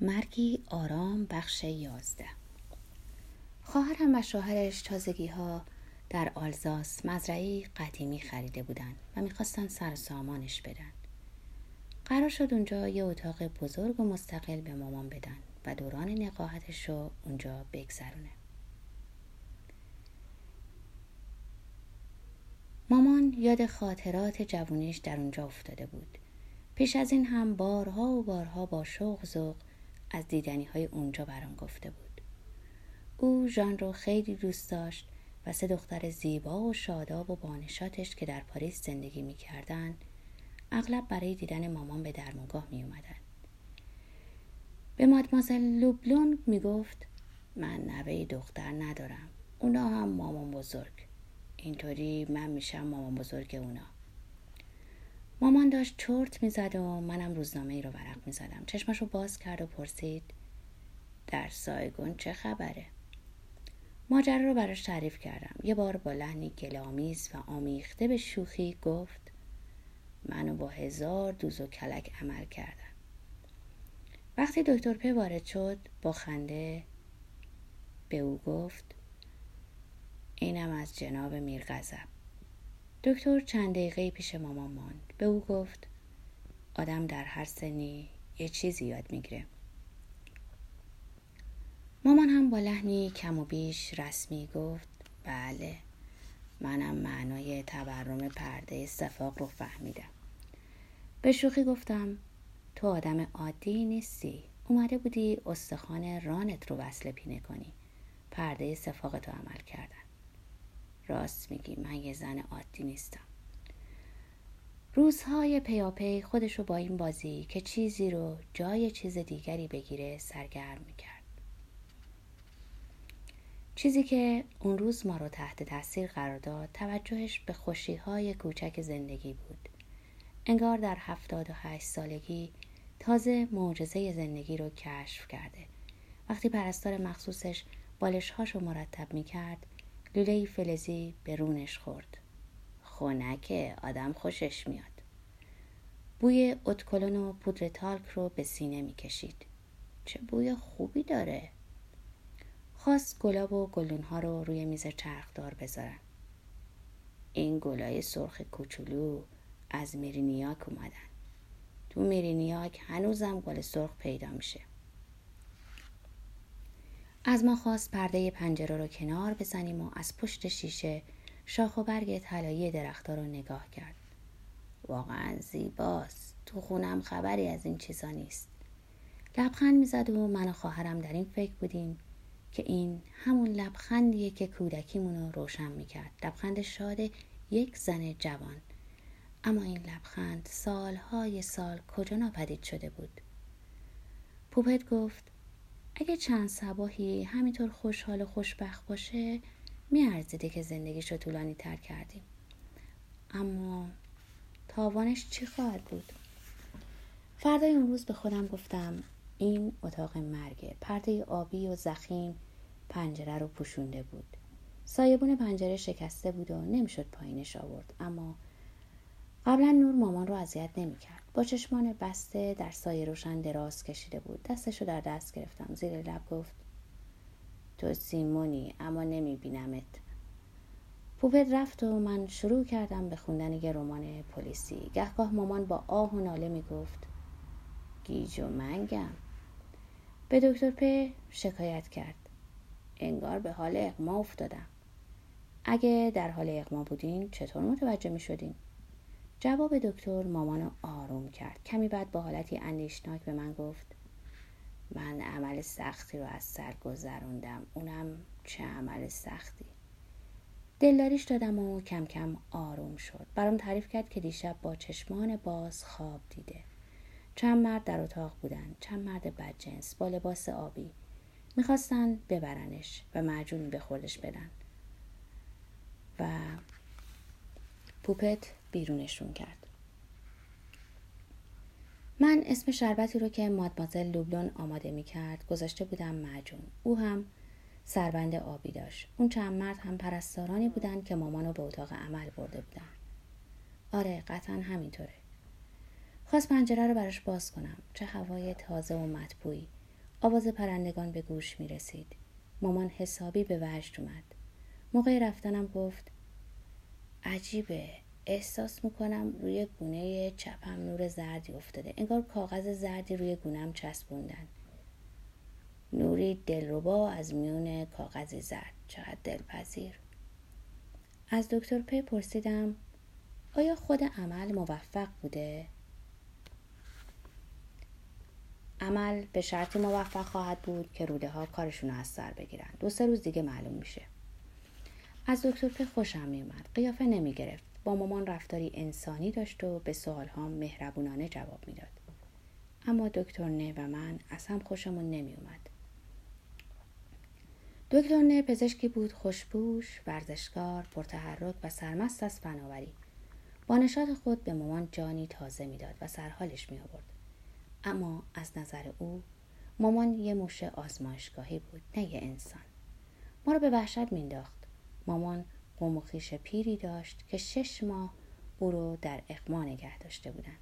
مرگی آرام بخش یازده خواهرم و شوهرش تازگی ها در آلزاس مزرعی قدیمی خریده بودند و می‌خواستن سر سامانش بدن. قرار شد اونجا یه اتاق بزرگ و مستقل به مامان بدن و دوران نقاهتش رو اونجا بگذرونه. مامان یاد خاطرات جوونیش در اونجا افتاده بود. پیش از این هم بارها و بارها با شوق ذوق از دیدنی های اونجا برام گفته بود. او ژان رو خیلی دوست داشت و سه دختر زیبا و شاداب و بانشاتش که در پاریس زندگی می‌کردن اغلب برای دیدن مامان به درمانگاه می اومدن. به مادمازل لوبلون می گفت من نوه دختر ندارم. اونا هم مامان بزرگ. اینطوری من میشم مامان بزرگ اونا. مامان داشت چرت می‌زد و منم روزنامه ای رو ورق می‌زدم. چشمش رو باز کرد و پرسید در سایگون چه خبره؟ ماجرا رو براش تعریف کردم. یه بار با لحنی گلامیز و آمیخته به شوخی گفت منو با هزار دوز و کلک عمل کردم وقتی دکتر په وارد شد با خنده به او گفت اینم از جناب میرغضب. دکتر چند دقیقه پیش مامان ماند. به او گفت آدم در هر سنی یه چیزی یاد می‌گیره. مامان هم با لحنی کم و بیش رسمی گفت بله منم معنای تورم پرده صفاق رو فهمیدم. به شوخی گفتم تو آدم عادی نیستی. اومده بودی استخوان رانت رو وصله پینه کنی. پرده صفاق تو عمل کردن. راست میگی من یه زن عادی نیستم. روزهای پیاپی خودشو با این بازی که چیزی رو جای چیز دیگری بگیره سرگرم می‌کرد. چیزی که اون روز ما رو تحت تاثیر قرار داد توجهش به خوشیهای کوچک زندگی بود. انگار در هفتاد و هشت سالگی تازه معجزه زندگی رو کشف کرده. وقتی پرستار مخصوصش بالشهاش رو مرتب می‌کرد لوله فلزی به رونش خورد. خونکه آدم خوشش میاد. بوی اتکلون و پودر تالک رو به سینه می‌کشید. چه بوی خوبی داره. خواست گلاب و گلونها رو روی میز چرخدار بذارن. این گلای سرخ کوچولو از میرینیاک اومدن. تو میرینیاک هنوزم گل سرخ پیدا میشه. از ما خواست پرده پنجره رو کنار بزنیم و از پشت شیشه شاخ و برگ طلایی درختها رو نگاه کرد. واقعا زیباست. تو خونم خبری از این چیزا نیست. لبخند می‌زد و من و خواهرم در این فکر بودیم که این همون لبخندیه که کودکیمون رو روشن می‌کرد. لبخند شاد یک زن جوان. اما این لبخند سالهای سال کجا ناپدید شده بود؟ پوپت گفت اگه چند سباهی همینطور خوشحال و خوشبخت باشه میارزیده که زندگیش رو طولانی تر کردیم. اما تاوانش چی خواهد بود؟ فردای اون روز به خودم گفتم این اتاق مرگه پرده آبی و زخیم پنجره رو پوشونده بود. سایبون پنجره شکسته بود و نمی‌شد پایینش آورد. اما قبلا نور مامان رو اذیت نمی‌کرد. با چشمان بسته در سایه روشن دراز کشیده بود. دستشو در دست گرفتم. زیر لب گفت تو سیمونی اما نمیبینمت. پوپت رفت و من شروع کردم به خوندن یه رمان پلیسی. گهگاه مامان با آه و ناله می‌گفت گیج و منگم. به دکتر په شکایت کرد. انگار به حال اقما افتادم. اگه در حال اقما بودین چطور متوجه می شدین؟ جواب دکتر مامانو آروم کرد. کمی بعد با حالتی اندیشناک به من گفت من عمل سختی رو از سر گذروندم. اونم چه عمل سختی. دلداریش دادم و کم کم آروم شد. برام تعریف کرد که دیشب با چشمان باز خواب دیده. چند مرد در اتاق بودن. چند مرد بدجنس با لباس آبی. می‌خواستن ببرنش و معجونی به خودش بدن. و پوپت بیرونشون کرد. من اسم شربتی رو که مادمازل لوبلون آماده می کرد گذاشته بودم معجون. او هم سربند آبی داشت. اون چند مرد هم پرستارانی بودن که مامانو به اتاق عمل برده بودن. آره قطعا همینطوره. خواست پنجره رو براش باز کنم. چه هوای تازه و مطبوعی. آواز پرندگان به گوش می رسید. مامان حسابی به وجد اومد. موقع رفتنم گفت عجیبه. احساس می‌کنم روی گونه چپم نور زردی افتاده. انگار کاغذ زردی روی گونم چسبوندن. نوری دلربا از میون کاغذ زرد. چقدر دلپذیر. از دکتر پی پرسیدم آیا خود عمل موفق بوده؟ عمل به شرطی موفق خواهد بود که روده ها کارشون از سر بگیرن. دو سه روز دیگه معلوم میشه. از دکتر پی خوشم میومد قیافه نمی گرفت با مامان رفتاری انسانی داشت و به سوال ها مهربونانه جواب می‌داد اما دکتر نه و من از هم خوشمون نمی اومد. دکتر نه پزشکی بود خوشبوش، ورزشکار، پرتحرک و سرمست از فناوری. با نشاط خود به مامان جانی تازه می‌داد و سرحالش می آورد. اما از نظر او مامان یه موشه آزمایشگاهی بود نه یه انسان. ما رو به وحشت مینداخت. مامان قوم و خیش پیری داشت که شش ماه او رو در اقما نگه داشته بودن.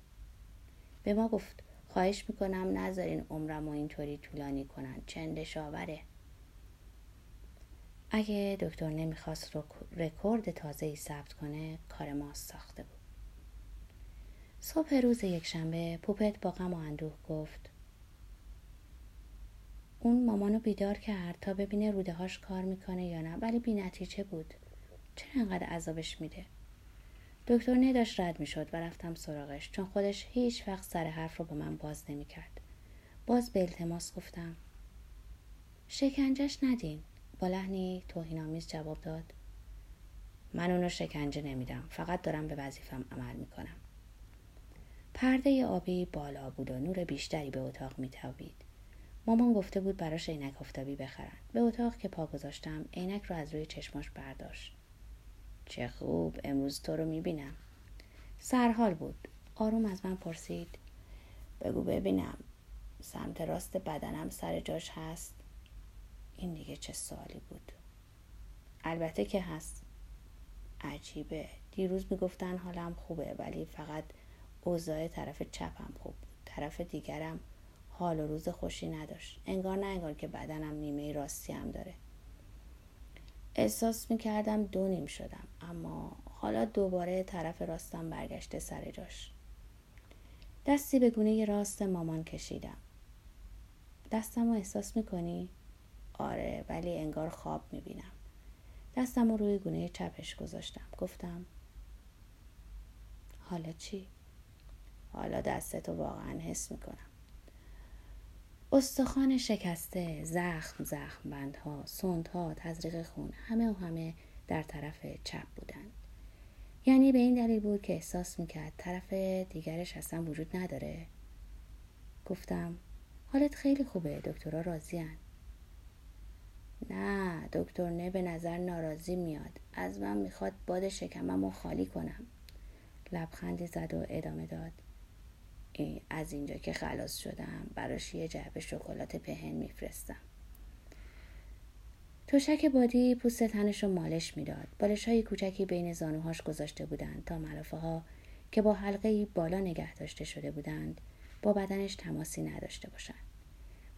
به ما گفت خواهش می‌کنم نذارین عمرم و اینطوری طولانی کنن چندش آوره. اگه دکتر نمی‌خواست رکورد تازه ای ثبت کنه کار ما ساخته بود. صبح روز یکشنبه پوپت با غم و اندوه گفت اون مامانو بیدار کرد تا ببینه روده هاش کار می‌کنه یا نه ولی بی نتیجه بود انقدر عذابش میده. دکتر نداشت رد می‌شد و رفتم سراغش چون خودش هیچ وقت سر حرف رو با من باز نمی‌کرد. باز به التماس گفتم شکنجش ندین. با لحنی توهینآمیز جواب داد من اونو شکنجه نمیدم فقط دارم به وظیفم عمل می‌کنم. پرده آبی بالا بود و نور بیشتری به اتاق میتابید. مامان گفته بود براش عینک آفتابی بخرن. به اتاق که پا گذاشتم عینک رو از روی چشماش برداشت. چه خوب امروز تو رو می‌بینم. سرحال بود. آروم از من پرسید. بگو ببینم. سمت راست بدنم سر جاش هست. این دیگه چه سوالی بود؟ البته که هست. عجیبه. دیروز می‌گفتن حالم خوبه ولی فقط اوضاع طرف چپم خوب بود. طرف دیگرم حال و روز خوشی نداشت. انگار نه انگار که بدنم نیمه راستی هم داره. احساس می‌کردم دو نیم شدم. اما حالا دوباره طرف راستم برگشته سر جاش. دستی به گونه راست مامان کشیدم. دستم رو احساس می‌کنی؟ آره ولی انگار خواب می‌بینم. دستم رو روی گونه چپش گذاشتم. گفتم حالا چی؟ حالا دستتو واقعا حس می‌کنم. استخوان شکسته زخم زخم بندها سندها تزریق خون همه و همه در طرف چپ بودند یعنی به این دلیل بود که احساس می‌کرد طرف دیگرش اصلا وجود نداره. گفتم حالت خیلی خوبه دکترها راضیان. نه دکتر نه به نظر ناراضی میاد. از من می‌خواد باد شکمم رو خالی کنم. لبخندی زد و ادامه داد. از اینجا که خلاص شدم براش یه جعبه شکلات پهن میفرستم. توشک بادی پوست تنش رو مالش می‌داد. بالش های کوچکی بین زانوهاش گذاشته بودند تا ملافه ها که با حلقه بالا نگه داشته شده بودند با بدنش تماسی نداشته باشند.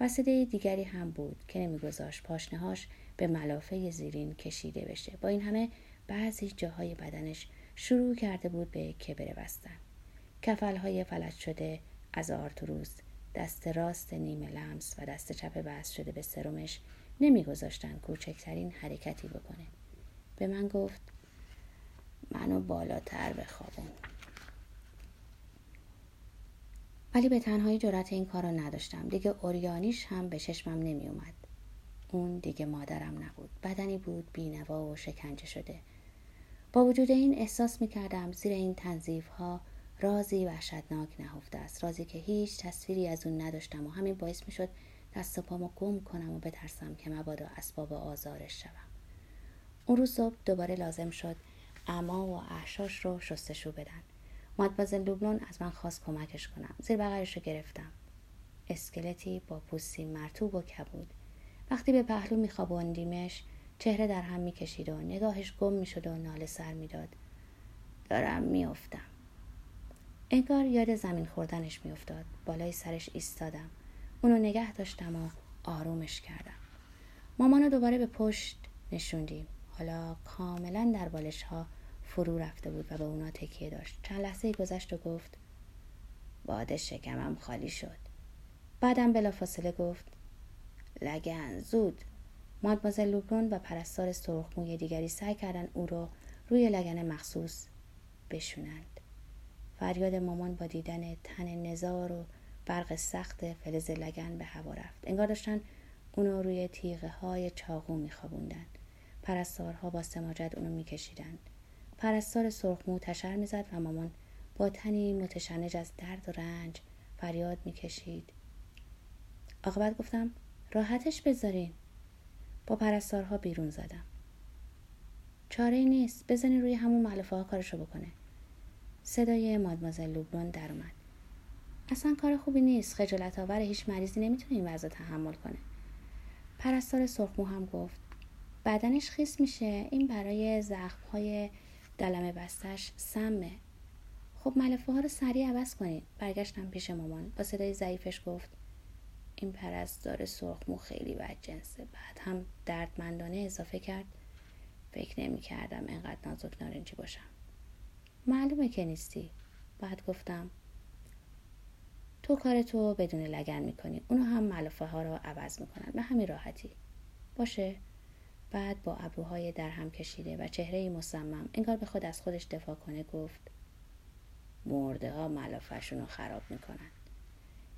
وسیله دیگری هم بود که نمیگذاشت پاشنهاش به ملافه زیرین کشیده بشه. با این همه بعضی جاهای بدنش شروع کرده بود به کبره بستن. های فلج شده از آرتروس دست راست نیمه لمس و دست چپ بست شده به سرمش نمیگذاشتن کوچکترین حرکتی بکنه. به من گفت منو بالاتر بخوابون. ولی به تنهایی جرات این کار رو نداشتم. دیگه اوریانیش هم به چشمم نمی اومد. اون دیگه مادرم نبود. بدنی بود بینوا و شکنجه شده. با وجود این احساس می کردم زیر این تنظیف ها رازی وحشتناک نهفته است. رازی که هیچ تصویری از اون نداشتم و همین باعث می شد دست و پامو گم کنم و بترسم که مبادا اسباب آزارش شوم. اون روز صبح دوباره لازم شد اما و احشاش رو شستشو بدن. مادبازل لوبلون از من خواست کمکش کنم. زیر بغلش رو گرفتم. اسکلتی با پوستی مرتوب و کبود. وقتی به پهلو میخواباندیمش چهره در هم می‌کشید و نگاهش گم می‌شد و ناله سر می‌داد. دارم میافتم. انگار یاد زمین خوردنش میافتاد. بالای سرش ایستادم. اونو نگه داشتم و آرومش کردم. مامانو دوباره به پشت نشوندیم. حالا کاملا در بالش ها فرو رفته بود و به اونا تکیه داشت. چند لحظه گذشت و گفت باد شکمم خالی شد. بعدم بلافاصله گفت لگن زود. مادمازل لوبرون و پرستار سرخموی دیگری سعی کردن او را روی لگن مخصوص بشونند. فریاد مامان با دیدن تن نزار و برق سخت فلز لگن به هوا رفت. انگار داشتن اونو روی تیغه های چاقو میخوابوندن. پرستارها با سماجت اونو میکشیدند پرستار سرخمو تشر می‌زد و مامان با تنی متشنج از درد و رنج فریاد می‌کشید. عاقبت گفتم راحتش بذارین. با پرستارها بیرون زدم. چاره نیست بزنین روی همون معلفه ها کارشو بکنه. صدای مادمازل لوبرون در اومد. اصلا کار خوبی نیست. خجالت آور هیچ مریضی نمی‌تونه این وضع تحمل کنه. پرستار سرخمو هم گفت بدنش خیس میشه. این برای زخم های دلمه بستش سمه. خب ملفه ها رو سریع عوض کنید برگشتم پیش مامان. با صدای ضعیفش گفت این پرستار سرخمو خیلی بد جنسه. بعد هم دردمندانه اضافه کرد فکر نمی کردم انقدر نازک نارنجی باشم. معلومه که نیستی. بعد گفتم تو کارتو بدون لگن می‌کنی. اونو هم ملافه ها رو عوض می‌کنن. به همین راحتی. باشه. بعد با ابروهای در هم کشیده و چهره مصمم انگار به خود از خودش دفاع کنه گفت مرده ها ملافشون رو خراب می‌کنن.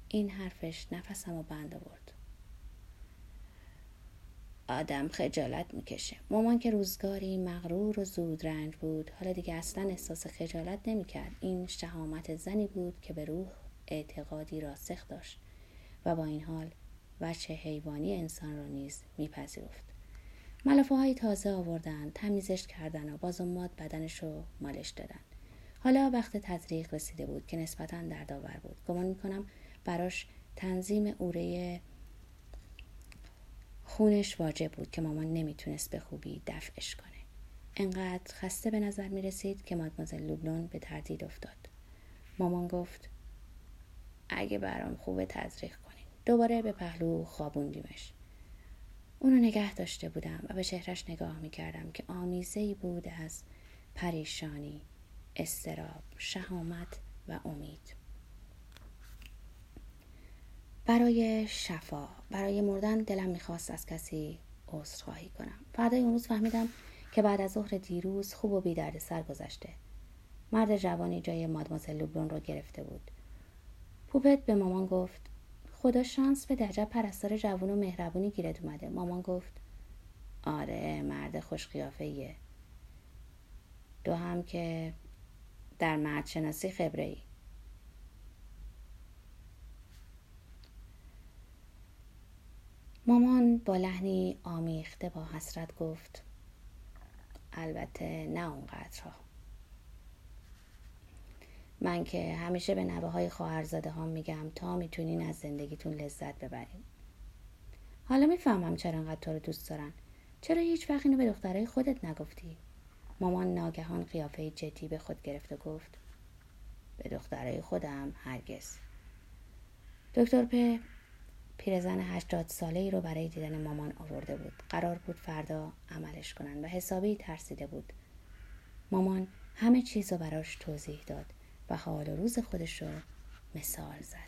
این حرفش نفسم رو بند آورد. آدم خجالت می‌کشه. مامان که روزگاری مغرور و زود رنج بود حالا دیگه اصلا احساس خجالت نمی‌کرد. این شهامت زنی بود که به روح اعتقادی راسخ داشت و با این حال وچه حیوانی انسان را نیز میپذیرفت. ملافه های تازه آوردن تمیزش کردن و بازمات بدنش رو مالش دادن حالا وقت تزریق رسیده بود که نسبتا دردآور بود. گمان می‌کنم براش تنظیم اوره خونش واجب بود که مامان نمی‌تونست به خوبی دفعش کنه. انقدر خسته به نظر می رسید که مادمازل لوبلون به تردید افتاد. مامان گفت اگه برام خوبه تزریق کنین. دوباره به پهلو خوابوندیمش. اونو نگه داشته بودم و به چهرش نگاه می کردم که آمیزه ای بود از پریشانی، استراب، شهامت و امید. برای شفا برای مردن دلم می‌خواست از کسی عذرخواهی کنم. فردای اون روز فهمیدم که بعد از ظهر دیروز خوب و بی سر گذشته. مرد جوانی جای مادمازل لوبرون رو گرفته بود. پوپت به مامان گفت خدا شانس به عجب پرستار جوون و مهربونی گیرت اومده. مامان گفت آره مرد خوش قیافه دو هم که در مرد شناسی خبره ای مامان با لحنی آمیخته با حسرت گفت البته نه اونقدر من که همیشه به نوه های خواهرزاده ها میگم تا می‌تونین از زندگیتون لذت ببرین. حالا می‌فهمم چرا انقدر تو رو دوست دارن. چرا هیچ وقت اینو به دخترای خودت نگفتی؟ مامان ناگهان قیافه جدی به خود گرفت و گفت به دخترای خودم هرگز. دکتر په پیرزن هشتاد ساله ای رو برای دیدن مامان آورده بود. قرار بود فردا عملش کنن و حسابی ترسیده بود. مامان همه چیز رو براش توضیح داد. و حال روز خودش رو مثال زد.